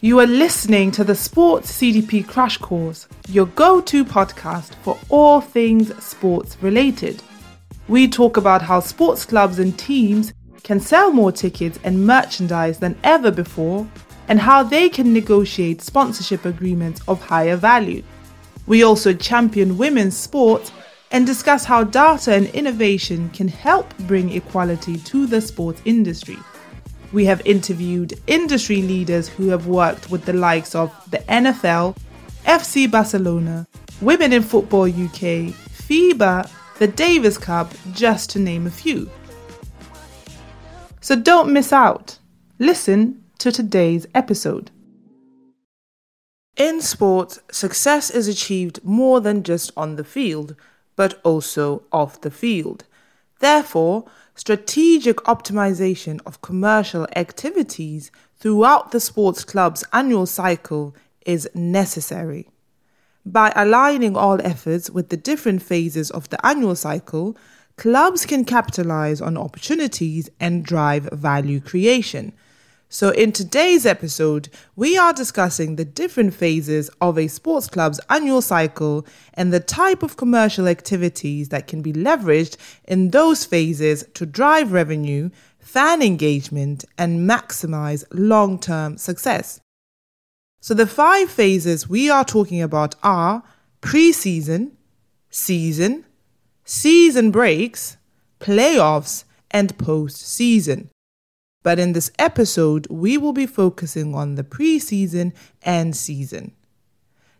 You are listening to the Sports CDP Crash Course, your go to podcast for all things sports related. We talk about how sports clubs and teams can sell more tickets and merchandise than ever before, and how they can negotiate sponsorship agreements of higher value. We also champion women's sports and discuss how data and innovation can help bring equality to the sports industry. We have interviewed industry leaders who have worked with the likes of the NFL, FC Barcelona, Women in Football UK, FIBA, the Davis Cup, just to name a few. So don't miss out. Listen to today's episode. In sports, success is achieved more than just on the field, but also off the field. Therefore, strategic optimization of commercial activities throughout the sports club's annual cycle is necessary. By aligning all efforts with the different phases of the annual cycle, clubs can capitalize on opportunities and drive value creation so, in today's episode, we are discussing the different phases of a sports club's annual cycle and the type of commercial activities that can be leveraged in those phases to drive revenue, fan engagement, and maximize long term success. So, the five phases we are talking about are pre season, season, season breaks, playoffs, and post season. But in this episode, we will be focusing on the preseason and season.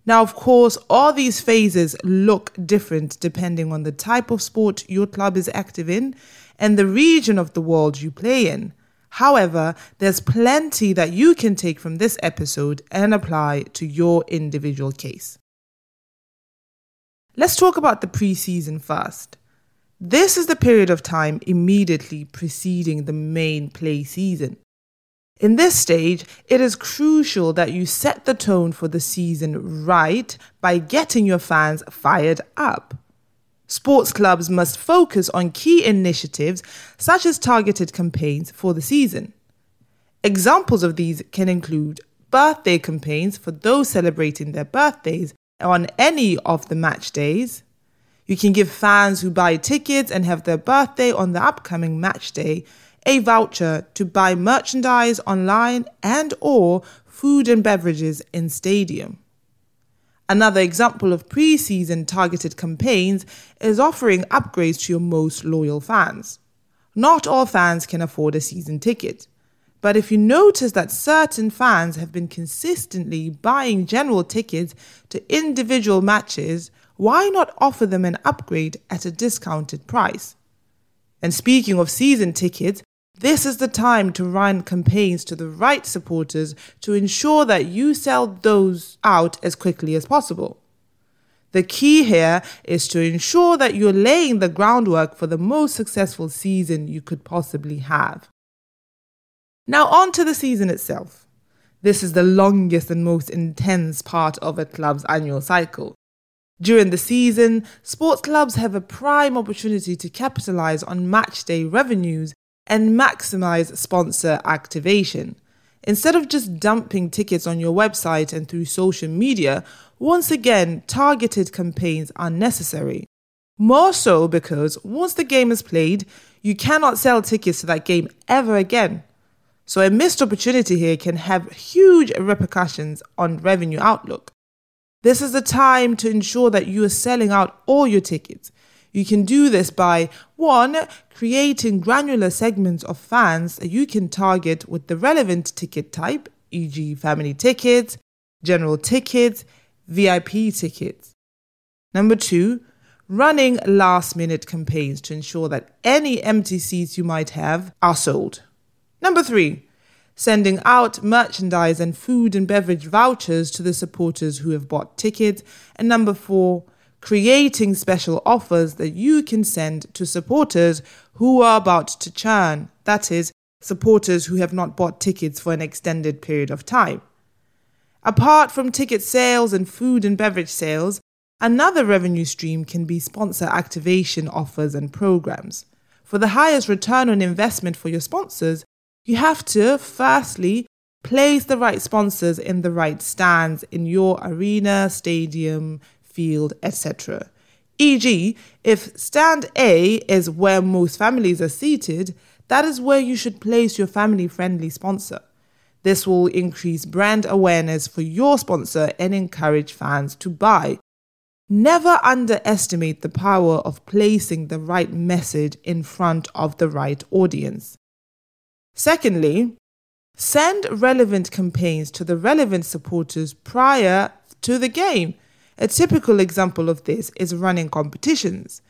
Now, of course, all these phases look different depending on the type of sport your club is active in and the region of the world you play in. However, there's plenty that you can take from this episode and apply to your individual case. Let's talk about the preseason first. This is the period of time immediately preceding the main play season. In this stage, it is crucial that you set the tone for the season right by getting your fans fired up. Sports clubs must focus on key initiatives such as targeted campaigns for the season. Examples of these can include birthday campaigns for those celebrating their birthdays on any of the match days, you can give fans who buy tickets and have their birthday on the upcoming match day a voucher to buy merchandise online and or food and beverages in stadium. Another example of pre-season targeted campaigns is offering upgrades to your most loyal fans. Not all fans can afford a season ticket. But if you notice that certain fans have been consistently buying general tickets to individual matches why not offer them an upgrade at a discounted price? And speaking of season tickets, this is the time to run campaigns to the right supporters to ensure that you sell those out as quickly as possible. The key here is to ensure that you're laying the groundwork for the most successful season you could possibly have. Now, on to the season itself. This is the longest and most intense part of a club's annual cycle. During the season, sports clubs have a prime opportunity to capitalize on match day revenues and maximize sponsor activation. Instead of just dumping tickets on your website and through social media, once again, targeted campaigns are necessary. More so because once the game is played, you cannot sell tickets to that game ever again. So a missed opportunity here can have huge repercussions on revenue outlook. This is the time to ensure that you are selling out all your tickets. You can do this by one, creating granular segments of fans that you can target with the relevant ticket type, e.g., family tickets, general tickets, VIP tickets. Number two, running last minute campaigns to ensure that any empty seats you might have are sold. Number three, sending out merchandise and food and beverage vouchers to the supporters who have bought tickets. And number four, creating special offers that you can send to supporters who are about to churn. That is, supporters who have not bought tickets for an extended period of time. Apart from ticket sales and food and beverage sales, another revenue stream can be sponsor activation offers and programs. For the highest return on investment for your sponsors, you have to, firstly, place the right sponsors in the right stands in your arena, stadium, field, etc. E.g., if stand A is where most families are seated, that is where you should place your family friendly sponsor. This will increase brand awareness for your sponsor and encourage fans to buy. Never underestimate the power of placing the right message in front of the right audience. Secondly, send relevant campaigns to the relevant supporters prior to the game. A typical example of this is running competitions.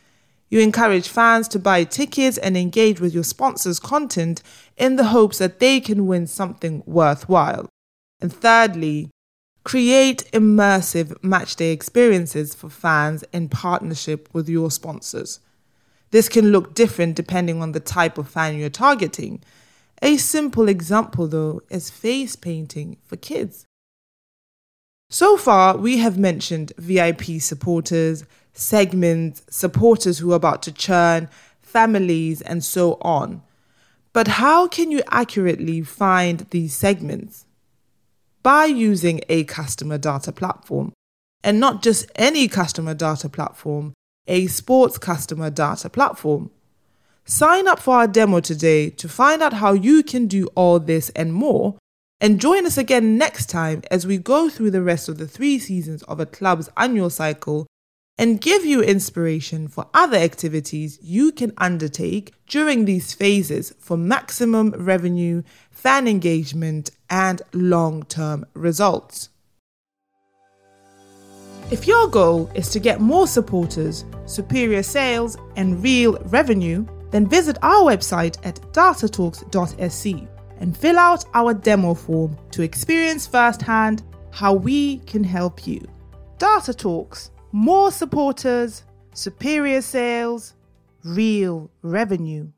You encourage fans to buy tickets and engage with your sponsors' content in the hopes that they can win something worthwhile. And thirdly, create immersive matchday experiences for fans in partnership with your sponsors. This can look different depending on the type of fan you're targeting. A simple example, though, is face painting for kids. So far, we have mentioned VIP supporters, segments, supporters who are about to churn, families, and so on. But how can you accurately find these segments? By using a customer data platform, and not just any customer data platform, a sports customer data platform. Sign up for our demo today to find out how you can do all this and more and join us again next time as we go through the rest of the three seasons of a club's annual cycle and give you inspiration for other activities you can undertake during these phases for maximum revenue, fan engagement, and long term results. If your goal is to get more supporters, superior sales, and real revenue, then visit our website at datatalks.sc and fill out our demo form to experience firsthand how we can help you. Data Talks, more supporters, superior sales, real revenue.